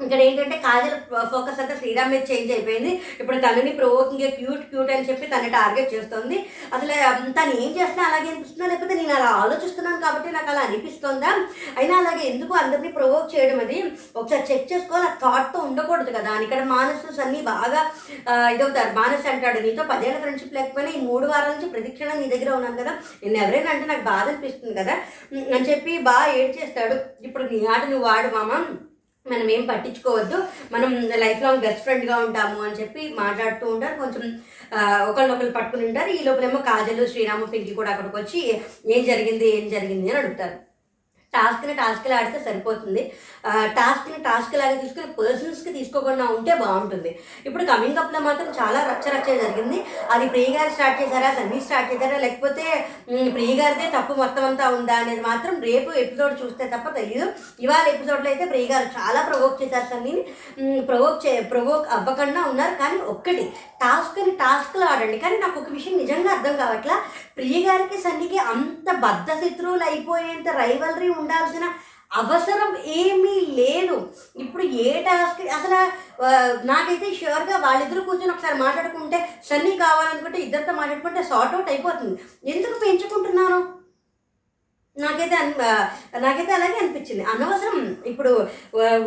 ఇక్కడ ఏంటంటే కాజల్ ఫోకస్ అంతా శ్రీరామ్ మీద చేంజ్ అయిపోయింది. ఇప్పుడు తనని ప్రొవోకింగ్ క్యూట్ క్యూట్ అని చెప్పి తనని టార్గెట్ చేస్తుంది. అసలు తను ఏం చేస్తున్నా అలాగే అనిపిస్తుందా? లేకపోతే నేను అలా ఆలోచిస్తున్నాను కాబట్టి నాకు అలా అనిపిస్తుందా? అయినా అలాగే ఎందుకు అందరినీ ప్రొవోక్ చేయడం అది? ఒకసారి చెక్ చేసుకోవాలి. ఆ థాట్తో ఉండకూడదు కదా. అని ఇక్కడ మానసు అన్ని బాగా ఇదవుతారు. మానస్ అంటాడు నీతో పదేళ్ళ ఫ్రెండ్షిప్ లేకపోయినా ఈ మూడు వారాల నుంచి ప్రతిక్షణ నీ దగ్గర ఉన్నాను కదా. నేను ఎవరైనా అంటే నాకు బాధ అనిపిస్తుంది కదా. అని చెప్పి బాగా ఏడ్ చేస్తాడు ఇప్పుడు నీ ఆట నువ్వు వాడు మామ. మనం ఏం పట్టించుకోవద్దు. మనం లైఫ్ లాంగ్ బెస్ట్ ఫ్రెండ్గా ఉంటాము అని చెప్పి మాట్లాడుతూ ఉంటారు. కొంచెం ఆ, ఒకరినొకరు పట్టుకుని ఉంటారు. ఈ లోపలేమో కాజలు శ్రీరాము పింకి కూడా అక్కడికి వచ్చి ఏం జరిగింది? ఏం జరిగింది? అని అడుగుతారు. టాస్క్ని టాస్క్లు ఆడితే సరిపోతుంది. టాస్క్ని టాస్క్ లాగా తీసుకుని పర్సన్స్కి తీసుకోకుండా ఉంటే బాగుంటుంది. ఇప్పుడు కమింగ్ అప్లో మాత్రం చాలా రచ్చ రచ్చ జరిగింది. అది ప్రియ గారు స్టార్ట్ చేశారా సన్నీ స్టార్ట్ చేశారా లేకపోతే ప్రియ గారిదే తప్పు మొత్తం అంతా ఉందా అనేది మాత్రం రేపు ఎపిసోడ్ చూస్తే తప్ప తెలియదు ఇవాళ ఎపిసోడ్లో అయితే ప్రియ గారు చాలా ప్రవోక్ చేశారు సన్నీని ప్రవోక్ చే ప్రవోక్ అవ్వకుండా ఉన్నారు. కానీ ఒక్కటి టాస్క్ని టాస్క్లో ఆడండి. కానీ నాకు ఒక విషయం నిజంగా అర్థం కావట్లా. ప్రియ గారికి సన్నికి అంత బద్ధ శత్రువులు అయిపోయేంత రైవలరీ ఉండాల్సిన అవసరం ఏమీ లేదు. ఇప్పుడు ఏ టాస్క్ అసలు నాకైతే షూర్గా వాళ్ళిద్దరు కూర్చొని ఒకసారి మాట్లాడుకుంటే సన్నీ కావాలనుకుంటే ఇద్దరితో మాట్లాడుకుంటే సార్ట్ అవుట్ అయిపోతుంది. ఎందుకు పెంచుకుంటున్నాను? నాకైతే నాకైతే అలాగే అనిపించింది. అనవసరం ఇప్పుడు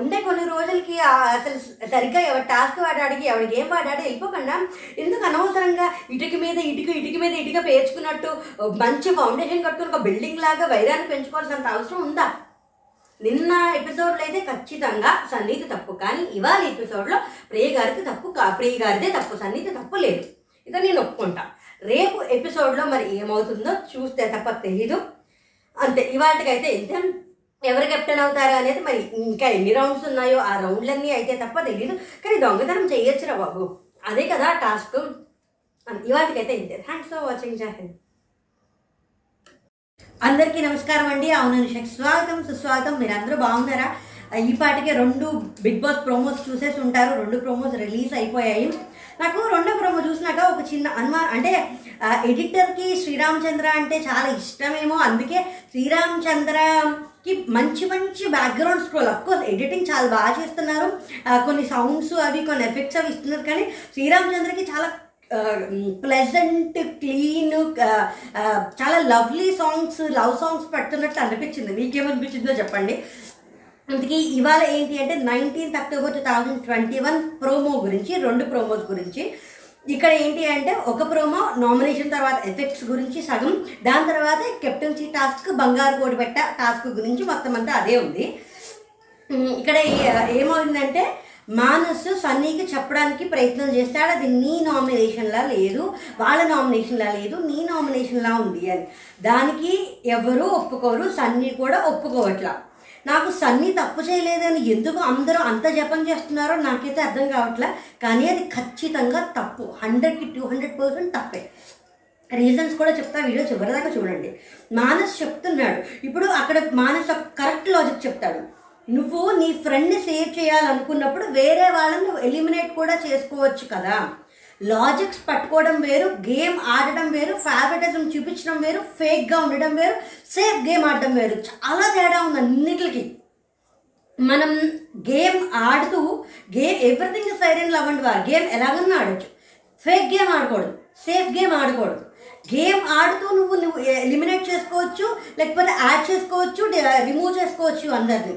ఉండే కొన్ని రోజులకి అసలు సరిగ్గా ఎవరి టాస్క్ ఆడాడికి అడిగి ఎవరికి ఏం వాడాడి వెళ్ళిపోకుండా ఎందుకు అనవసరంగా ఇటుక మీద ఇటుక ఇటుక మీద ఇటుక పేర్చుకున్నట్టు మంచి ఫౌండేషన్ కట్టుకుని ఒక బిల్డింగ్ లాగా వైరాన్ని పెంచుకోవాల్సినంత అవసరం ఉందా? నిన్న ఎపిసోడ్లో అయితే ఖచ్చితంగా సన్నిధి తప్పు. కానీ ఇవాళ ఎపిసోడ్లో ప్రియ గారికి తప్పు కా ప్రియ గారిదే తప్పు సన్నిధి తప్పు లేదు. ఇక నేను ఒప్పుకుంటా. రేపు ఎపిసోడ్లో మరి ఏమవుతుందో చూస్తే తప్ప తెలీదు. అంతే ఇవాటికైతే ఇంతే ఎవరు కెప్టెన్ అవుతారు అనేది మరి ఇంకా ఎన్ని రౌండ్స్ ఉన్నాయో ఆ రౌండ్లన్నీ అయితే తప్ప తెలియదు కానీ దొంగతనం చేయొచ్చురా బాబు. అదే కదా టాస్క్ ఇవాళకైతే ఇంతే. థ్యాంక్స్ ఫర్ వాచింగ్ జై అందరికీ నమస్కారం అండి. అవును స్వాగతం సుస్వాగతం. మీరు అందరూ బాగున్నారా? ఈ పాటికే రెండు బిగ్ బాస్ ప్రోమోస్ చూసేసి ఉంటారు. రెండు ప్రోమోస్ రిలీజ్ అయిపోయాయి. నాకు రెండో ప్రోమో చూసినాక ఒక చిన్న అనుమా అంటే ఎడిటర్కి శ్రీరామచంద్ర అంటే చాలా ఇష్టమేమో అందుకే శ్రీరామచంద్రకి మంచి మంచి background score of course editing చాలా బాగా చేస్తున్నారు. కొన్ని సౌండ్స్ అవి కొన్ని ఎఫెక్ట్స్ అవి ఇస్తున్నారు కానీ శ్రీరామచంద్రకి చాలా ప్లెజెంట్ క్లీన్ చాలా లవ్లీ సాంగ్స్ లవ్ సాంగ్స్ పెడుతున్నట్టు అనిపించింది. మీకేమనిపించిందో చెప్పండి. అందుకే ఇవాళ ఏంటి అంటే nineteenth October two thousand twenty one promo గురించి రెండు ప్రోమోస్ గురించి. ఇక్కడ ఏంటి అంటే ఒక ప్రోమో నామినేషన్ తర్వాత ఎఫెక్ట్స్ గురించి సగం దాని తర్వాత కెప్టెన్సీ టాస్క్ బంగారు కోడి పెట్ట టాస్క్ గురించి మొత్తం అంతా అదే ఉంది. ఇక్కడ ఏమవుతుందంటే ఏమైందంటే మానస్ సన్నీకి చెప్పడానికి ప్రయత్నం చేస్తాడు అది నీ నామినేషన్లా లేదు వాళ్ళ నామినేషన్లా లేదు నీ నామినేషన్లా ఉంది అని. దానికి ఎవరు ఒప్పుకోరు సన్నీ కూడా ఒప్పుకోవట్లా. నాకు సన్నీ తప్పు చేయలేదని ఎందుకు అందరూ అంత జపం చేస్తున్నారో నాకైతే అర్థం కావట్లే. కానీ అది ఖచ్చితంగా తప్పు. హండ్రెడ్కి టూ హండ్రెడ్ పర్సెంట్ తప్పే. రీజన్స్ కూడా చెప్తా వీడియో చివరిదాకా చూడండి. మానస్ చెప్తున్నాడు. ఇప్పుడు అక్కడ మానస్ కరెక్ట్ లాజిక్ చెప్తాడు. నువ్వు నీ ఫ్రెండ్ని సేవ్ చేయాలనుకున్నప్పుడు వేరే వాళ్ళని నువ్వు ఎలిమినేట్ కూడా చేసుకోవచ్చు కదా. లాజిక్స్ పట్టుకోవడం వేరు గేమ్ ఆడడం వేరు ఫేవరెటిజం చూపించడం వేరు ఫేక్గా ఉండడం వేరు సేఫ్ గేమ్ ఆడడం వేరు. చాలా తేడా ఉంది అన్నిటికి. మనం గేమ్ ఆడుతూ game everything silent love and war. Game ఎలాగన్నా ఆడొచ్చు. ఫేక్ గేమ్ ఆడకూడదు సేఫ్ గేమ్ ఆడకూడదు గేమ్ ఆడుతూ నువ్వు నువ్వు ఎలిమినేట్ చేసుకోవచ్చు లేకపోతే యాడ్ చేసుకోవచ్చు రిమూవ్ చేసుకోవచ్చు అందరిని.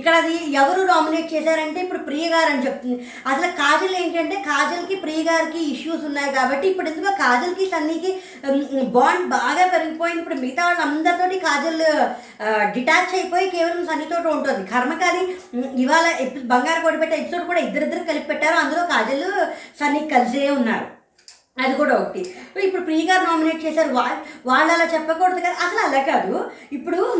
ఇక్కడ అది ఎవరు నామినేట్ చేశారంటే ఇప్పుడు ప్రియ గారు అని చెప్తుంది. అసలు కాజల్ ఏంటంటే కాజల్కి ప్రియ గారికి ఇష్యూస్ ఉన్నాయి కాబట్టి ఇప్పుడు ఎందుకు కాజల్కి సన్నీకి బాండ్ బాగా పెరిగిపోయింది. ఇప్పుడు మిగతా వాళ్ళందరితోటి కాజల్ డిటాచ్ అయిపోయి కేవలం సన్నీతో ఉంటుంది. కర్మకారి కానీ ఇవాళ ఎప్పుడు బంగారు కొడి పెట్టే ఎపిసోడ్ కూడా ఇద్దరిద్దరు కలిపి పెట్టారు. అందులో కాజల్ సన్నీ కలిసే ఉన్నారు. అది కూడా ఒకటి. ఇప్పుడు ప్రియ గారు నామినేట్ చేశారు వా వాళ్ళు అలా చెప్పకూడదు కదా. అసలు అలా కాదు. ఇప్పుడు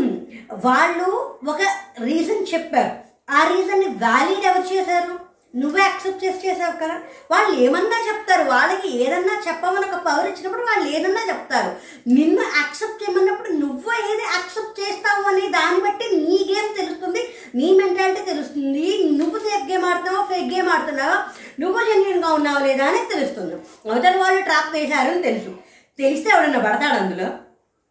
వాళ్ళు ఒక రీజన్ చెప్పారు. ఆ రీజన్ని వ్యాలిడ్ ఎవరు చేశారు? నువ్వే యాక్సెప్ట్ చేసి చేసావు కదా? వాళ్ళు ఏమన్నా చెప్తారు? వాళ్ళకి ఏదన్నా చెప్పమని ఒక పవర్ ఇచ్చినప్పుడు వాళ్ళు ఏదన్నా చెప్తారు. నిన్ను యాక్సెప్ట్ చేయమన్నప్పుడు నువ్వు ఏది యాక్సెప్ట్ చేస్తావు అనే దాన్ని బట్టి నీ గేమ్ తెలుస్తుంది? నీ మెంటాలిటీ తెలుస్తుంది. నువ్వు సేఫ్ గేమ్ ఆడుతున్నావా? ఫేక్ గేమ్ ఆడుతున్నావా? నువ్వు జెన్యున్గా ఉన్నావు లేదా అనేది తెలుస్తుంది. అవతల వాళ్ళు ట్రాప్ వేశారు అని తెలుసు. తెలిస్తే ఎవడన్నా పడతాడు అందులో?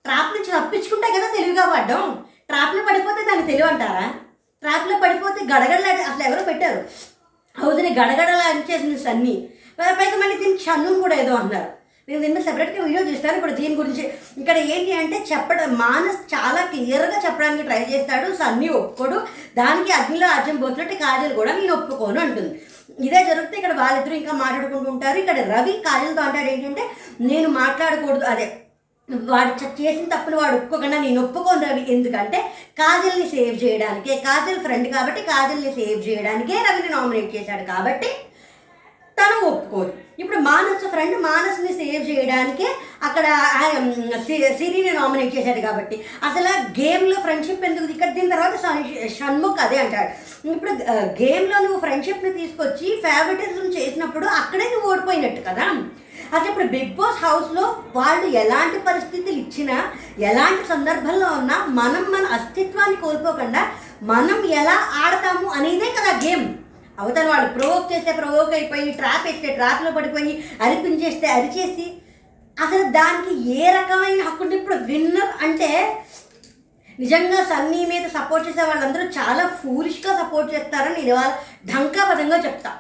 ట్రాప్ నుంచి తప్పించుకుంటే కదా తెలివిగా పడ్డం. ట్రాప్లో పడిపోతే దాన్ని తెలివి అంటారా ట్రాప్లో పడిపోతే గడగడలా అసలు ఎవరో పెట్టారు? హౌస్ని గడగడలా అనిచేసింది సన్నీ. పైగా మళ్ళీ దీనికి షన్ను కూడా ఏదో అన్నారు. నేను దీని మీద సెపరేట్గా వీడియో చూస్తాను ఇప్పుడు దీని గురించి ఇక్కడ ఏంటి అంటే చెప్పడం మానస్ చాలా క్లియర్గా చెప్పడానికి ట్రై చేస్తాడు. సన్నీ ఒప్పుకోడు. దానికి అగ్నిలో అర్జం పోతున్నట్టు కాజల్ కూడా నేను ఒప్పుకోను అంటుంది. ఇదే జరిగితే ఇక్కడ వాళ్ళిద్దరూ ఇంకా మాట్లాడుకుంటూ ఉంటారు. ఇక్కడ రవి కాజల్తో అంటాడు ఏంటంటే నేను మాట్లాడకూడదు. అదే వాడు చేసిన తప్పులు వాడు ఒప్పుకోకుండా నేను ఒప్పుకోను రవి ఎందుకంటే కాజల్ని సేవ్ చేయడానికే కాజల్ ఫ్రెండ్ కాబట్టి కాజల్ని సేవ్ చేయడానికే రవిని నామినేట్ చేశాడు కాబట్టి తను ఒప్పుకోదు. ఇప్పుడు మానస్ ఫ్రెండ్ మానస్ని సేవ్ చేయడానికే అక్కడ సిరిని నామినేట్ చేశాడు కాబట్టి అసలు గేమ్లో ఫ్రెండ్షిప్ ఎందుకు? ఇక్కడ దీని తర్వాత షణ్ముఖ్ అదే అంటాడు. ఇప్పుడు గేమ్లో నువ్వు ఫ్రెండ్షిప్ని తీసుకొచ్చి ఫేవరెటిజం చేసినప్పుడు అక్కడే నువ్వు ఓడిపోయినట్టు కదా? అసలు ఇప్పుడు బిగ్ బాస్ హౌస్లో వాళ్ళు ఎలాంటి పరిస్థితులు ఇచ్చినా ఎలాంటి సందర్భంలో ఉన్నా మనం మన అస్తిత్వాన్ని కోల్పోకుండా మనం ఎలా ఆడతాము అనేదే కదా గేమ్. అవతల వాళ్ళు ప్రొవోక్ చేస్తే ప్రొవోక్ అయిపోయి ట్రాప్ వేస్తే ట్రాప్లో పడిపోయి అరిపించేస్తే అరిచేసి అసలు దానికి ఏ రకమైన హక్కు ఉంటే ఇప్పుడు విన్నర్ అంటే నిజంగా సన్నీ మీద సపోర్ట్ చేసే వాళ్ళందరూ చాలా ఫూలిష్గా సపోర్ట్ చేస్తారని నేను ఢంకా పదంగా చెప్తా.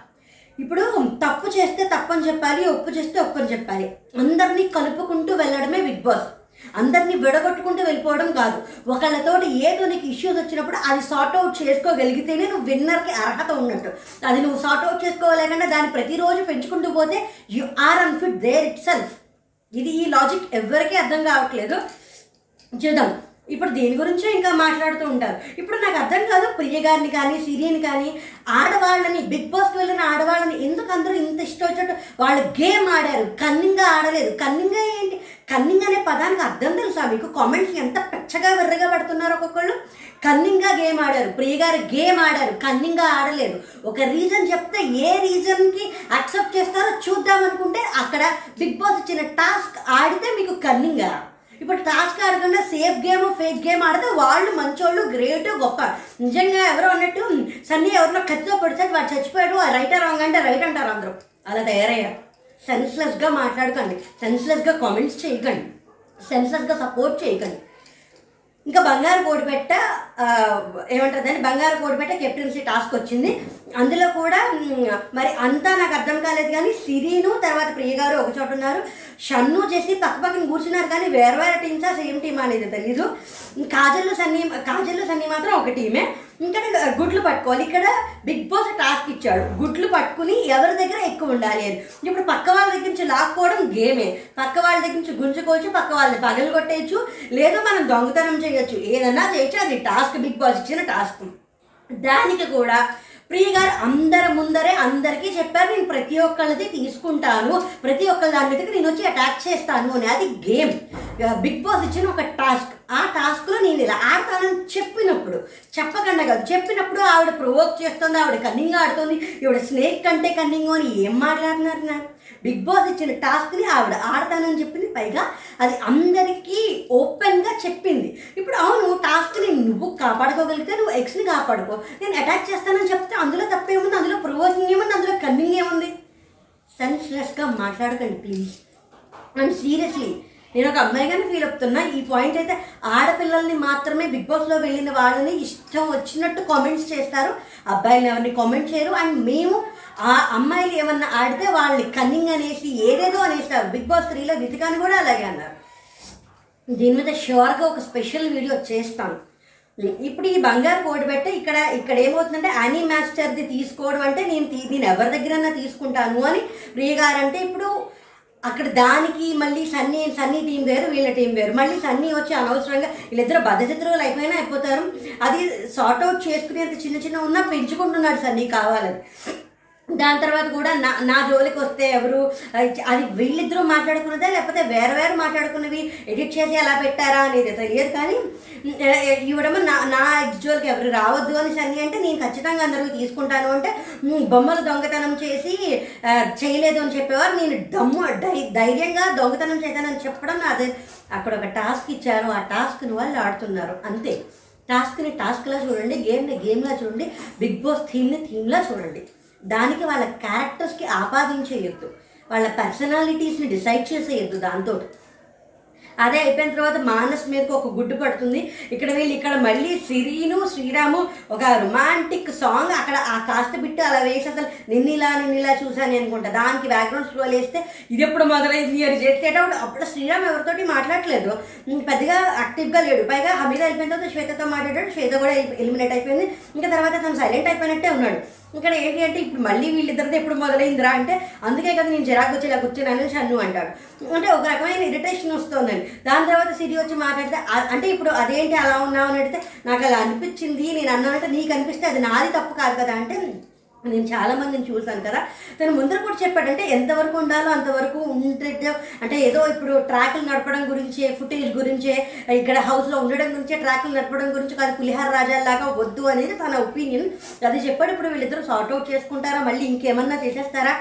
ఇప్పుడు తప్పు చేస్తే తప్పని చెప్పాలి ఒప్పు చేస్తే ఒప్పని చెప్పాలి. అందరినీ కలుపుకుంటూ వెళ్ళడమే బిగ్ బాస్. అందరినీ విడగొట్టుకుంటూ వెళ్ళిపోవడం కాదు. ఒకళ్ళతోటి ఏదో నీకు ఇష్యూస్ వచ్చినప్పుడు అది సార్ట్ అవుట్ చేసుకోగలిగితేనే నువ్వు విన్నర్కి అర్హత ఉన్నట్టు. అది నువ్వు సార్ట్ అవుట్ చేసుకోలేకుండా దాన్ని ప్రతిరోజు పెంచుకుంటూ పోతే you are unfit there itself ఇది ఈ లాజిక్ ఎవరికీ అర్థం కావట్లేదు. చూద్దాం. ఇప్పుడు దీని గురించే ఇంకా మాట్లాడుతూ ఉంటారు. ఇప్పుడు నాకు అర్థం కాదు ప్రియ గారిని కానీ సిరిని కానీ ఆడవాళ్ళని బిగ్ బాస్కి వెళ్ళిన ఆడవాళ్ళని ఎందుకు అందరూ ఇంత ఇష్టం వచ్చినట్టు వాళ్ళు గేమ్ ఆడారు. కన్నింగా ఆడలేదు. కన్నింగా ఏంటి? కన్నింగ్ అనే పదానికి అర్థం తెలుసా మీకు? కామెంట్స్ ఎంత పెచ్చగా వెర్రగా పడుతున్నారు ఒక్కొక్కళ్ళు. కన్నింగా గేమ్ ఆడారు. ప్రియ గారు గేమ్ ఆడారు. కన్నింగా ఆడలేదు. ఒక రీజన్ చెప్తే ఏ రీజన్కి అక్సెప్ట్ చేస్తారో చూద్దాం అనుకుంటే అక్కడ బిగ్ బాస్ ఇచ్చిన టాస్క్ ఆడితే మీకు కన్నింగా. ఇప్పుడు టాస్క్ ఆడకుండా సేఫ్ గేమ్ ఫేక్ గేమ్ ఆడితే వాళ్ళు మంచోళ్ళు గ్రేట్ గొప్ప. నిజంగా ఎవరో అన్నట్టు సన్నీ ఎవరినో కత్తితో పడితే వాడు చచ్చిపోయాడు రైట్ రాంగ్ అంటే రైట్ అంటారు అందరూ. అలా తయారయ్యారు. సెన్స్లెస్గా మాట్లాడకండి. సెన్స్లెస్గా కామెంట్స్ చేయకండి. సెన్స్లెస్గా సపోర్ట్ చేయకండి. ఇంకా బంగారు కోడిపెట్ట ఏమంటారు దాన్ని? బంగారు కోడిపెట్ట కెప్టెన్సీ టాస్క్ వచ్చింది. అందులో కూడా మరి అంతా నాకు అర్థం కాలేదు కానీ సిరీను తర్వాత ప్రియ గారు ఒక చోట ఉన్నారు. షన్ను చేసి పక్క పక్కన కూర్చున్నారు కానీ వేరే వేరే టీమ్సా సేమ్ టీమ్ అనేది తెలీదు. కాజల్లు సన్నీ కాజల్లు సన్నీ మాత్రం ఒక టీమే ఇక్కడ గుడ్లు పట్టుకోవాలి. ఇక్కడ బిగ్ బాస్ టాస్క్ ఇచ్చాడు. గుడ్లు పట్టుకుని ఎవరి దగ్గర ఎక్కువ ఉండాలి అని. ఇప్పుడు పక్క వాళ్ళ దగ్గర నుంచి లాక్కోవడం గేమే. పక్క వాళ్ళ దగ్గర నుంచి గుంజుకోవచ్చు పక్క వాళ్ళని పగలు కొట్టేయచ్చు లేదా మనం దొంగతనం చేయొచ్చు. ఏదన్నా చేయొచ్చు. అది టాస్క్ బిగ్ బాస్ ఇచ్చిన టాస్క్. దానికి కూడా ప్రియ గారు అందరి ముందరే అందరికీ చెప్పారు నేను ప్రతి ఒక్కళ్ళది తీసుకుంటాను. ప్రతి ఒక్కళ్ళ దాని మీదకి నేను వచ్చి అటాక్ చేస్తాను అని. అది గేమ్. బిగ్ బాస్ ఇచ్చిన ఒక టాస్క్. ఆ టాస్క్లో నేను ఇలా ఆడతానని చెప్పినప్పుడు చెప్పకుండా కాదు చెప్పినప్పుడు ఆవిడ ప్రొవోక్ చేస్తుంది ఆవిడ కన్నింగ్ ఆడుతుంది ఈవిడ స్నేక్ కంటే కన్నింగ్ అని ఏం మాట్లాడినారు నాకు బిగ్ బాస్ ఇచ్చిన టాస్క్ని ఆవిడ ఆడతానని చెప్పింది పైగా అది అందరికీ ఓపెన్గా చెప్పింది. ఇప్పుడు అవును టాస్క్ని నువ్వు కాపాడుకోగలిగితే నువ్వు ఎక్స్ని కాపాడుకో. నేను అటాక్ చేస్తానని చెప్తే అందులో తప్పేముంది? అందులో ప్రొవోకింగ్ ఏముంది? అందులో కన్నింగ్ ఏముంది? సెన్స్లెస్గా మాట్లాడకండి ప్లీజ్ అండ్ సీరియస్లీ నేను ఒక అమ్మాయిగానే ఫీల్ అవుతున్నా ఈ పాయింట్ అయితే ఆడపిల్లల్ని మాత్రమే బిగ్ బాస్లో వెళ్ళిన వాళ్ళని ఇష్టం వచ్చినట్టు కామెంట్స్ చేస్తారు. అబ్బాయిలు ఎవరిని కామెంట్ చేయరు. అండ్ మేము ఆ అమ్మాయిలు ఏమన్నా ఆడితే వాళ్ళని కన్నింగ్ అనేసి ఏదేదో అనేస్తారు బిగ్ బాస్ త్రీలో వితికాని కూడా అలాగే అన్నారు. దీని మీద షూర్గా ఒక స్పెషల్ వీడియో చేస్తాను. ఇప్పుడు ఈ బంగారు కోడి పెట్టే ఇక్కడ ఇక్కడ ఏమవుతుందంటే యానీ మాస్టర్ది తీసుకోవడం అంటే నేను తీ- నేను ఎవరి దగ్గరన్నా తీసుకుంటాను అని ప్రియ అంటే ఇప్పుడు అక్కడ దానికి మళ్ళీ సన్నీ సన్నీ టీం వేరు వీళ్ళ టీం వేరు. మళ్ళీ సన్నీ వచ్చి అనవసరంగా వీళ్ళిద్దరు బద్దచిత్రులు అయిపోయినా అయిపోతారు. అది సార్ట్ అవుట్ చేసుకునేంత చిన్న చిన్న ఉన్నా పెంచుకుంటున్నాడు సన్నీ కావాలని. దాని తర్వాత కూడా నా నా జోలికి వస్తే ఎవరు అది వీళ్ళిద్దరూ మాట్లాడుకున్నదా లేకపోతే వేరే వేరే మాట్లాడుకున్నవి ఎడిట్ చేసి ఎలా పెట్టారా అనేది తెలియదు కానీ ఇవ్వడము నా నా జోలికి ఎవరు రావద్దు అని సన్ని అంటే నేను ఖచ్చితంగా అందరూ తీసుకుంటాను అంటే బొమ్మలు దొంగతనం చేసి చేయలేదు అని చెప్పేవారు. నేను దమ్ము ధై- ధైర్యంగా దొంగతనం చేశానని చెప్పడం అదే అక్కడ ఒక టాస్క్ ఇచ్చారు. ఆ టాస్క్ని వాళ్ళు ఆడుతున్నారు. అంతే. టాస్క్ని టాస్క్లా చూడండి గేమ్ని గేమ్లా చూడండి బిగ్ బాస్ థీమ్ని థీమ్లా చూడండి. దానికి వాళ్ళ క్యారెక్టర్స్కి ఆపాదించేయొద్దు. వాళ్ళ పర్సనాలిటీస్ని డిసైడ్ చేసేయొద్దు దాంతో. అదే అయిపోయిన తర్వాత మానస్ మీదకి ఒక గుడ్డు పడుతుంది. ఇక్కడ వీళ్ళు ఇక్కడ మళ్ళీ సిరీను శ్రీరాము ఒక రొమాంటిక్ సాంగ్ అక్కడ ఆ కాస్త బిట్టు అలా వేసి అసలు నిన్నిలా నిన్నిలా చూసాను అనుకుంటా. దానికి బ్యాక్గ్రౌండ్ స్లో వేస్తే ఇది ఎప్పుడు మొదలైంది అని చేసేటప్పుడు అప్పుడు శ్రీరామ్ ఎవరితోటి మాట్లాడట్లేదు పెద్దగా యాక్టివ్గా లేడు. పైగా హమీద అయిపోయిన తర్వాత శ్వేతతో మాట్లాడాడు. శ్వేత కూడా ఎలిమినేట్ అయిపోయింది. ఇంకా తర్వాత తను సైలెంట్ అయిపోయినట్టే ఉన్నాడు. ఇక్కడ ఏంటి అంటే ఇప్పుడు మళ్ళీ వీళ్ళిద్దరితో ఎప్పుడు మొదలైందిరా అంటే అందుకే కదా నేను జరాకు వచ్చి ఇలా కూర్చున్నాను షన్ను అంటాడు అంటే ఒక రకమైన ఇరిటేషన్ వస్తుందండి. దాని తర్వాత సిరి వచ్చి మాట్లాడితే అంటే ఇప్పుడు అదేంటి అలా ఉన్నావు? అని అడిగితే నాకు అలా అనిపించింది నేను అన్నానంటే నీకు అనిపిస్తే అది నాది తప్పు కాదు కదా అంటే నేను చాలా మందిని చూసాను కదా. తను ముందర కూడా చెప్పాడంటే ఎంతవరకు ఉండాలో అంతవరకు ఉంటే అంటే ఏదో ఇప్పుడు ట్రాక్లు నడపడం గురించి ఫుటేజ్ గురించే ఇక్కడ హౌస్లో ఉండడం గురించే ట్రాక్లు నడపడం గురించి కాదు పులిహార రాజాలాగా వద్దు అనేది తన ఒపీనియన్. అది చెప్పాడు ఇప్పుడు వీళ్ళిద్దరూ సార్ట్ అవుట్ చేసుకుంటారా? మళ్ళీ ఇంకేమన్నా చేసేస్తారా?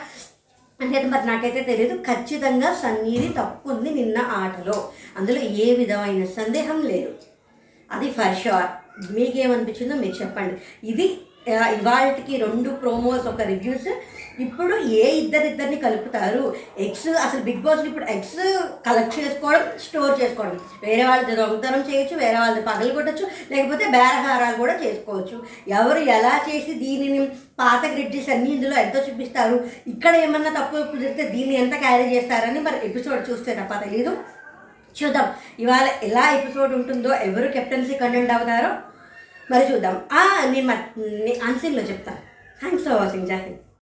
అంటే మరి నాకైతే తెలియదు ఖచ్చితంగా సన్నీది తప్పు ఉంది నిన్న ఆటలో. అందులో ఏ విధమైన సందేహం లేదు. అది ఫర్ షూర్ మీకేమనిపించిందో మీరు చెప్పండి. ఇది ఇవాళకి రెండు ప్రోమోస్ ఒక రివ్యూస్. ఇప్పుడు ఏ ఇద్దరిద్దరిని కలుపుతారు? ఎగ్స్ అసలు బిగ్ బాస్ ఇప్పుడు ఎగ్స్ కలెక్ట్ చేసుకోవడం స్టోర్ చేసుకోవడం. వేరే వాళ్ళది దొంగతనం చేయొచ్చు వేరే వాళ్ళది పగలు కొట్టచ్చు లేకపోతే బేరహారాలు కూడా చేసుకోవచ్చు. ఎవరు ఎలా చేసి దీనిని పాత గ్రిడ్జెస్ అన్ని ఇందులో ఎంతో చూపిస్తారు? ఇక్కడ ఏమన్నా తప్పు కుదిరితే దీన్ని ఎంత క్యారీ చేస్తారని మరి ఎపిసోడ్ చూస్తే తప్ప తెలీదు. చూద్దాం. ఇవాళ ఎలా ఎపిసోడ్ ఉంటుందో ఎవరు కెప్టెన్సీ కండెంట్ అవుతారో మరి చూద్దాం. ఆ, నేను అన్సీన్లో చెప్తాను థ్యాంక్స్ ఫర్ వాచింగ్ జాహిద్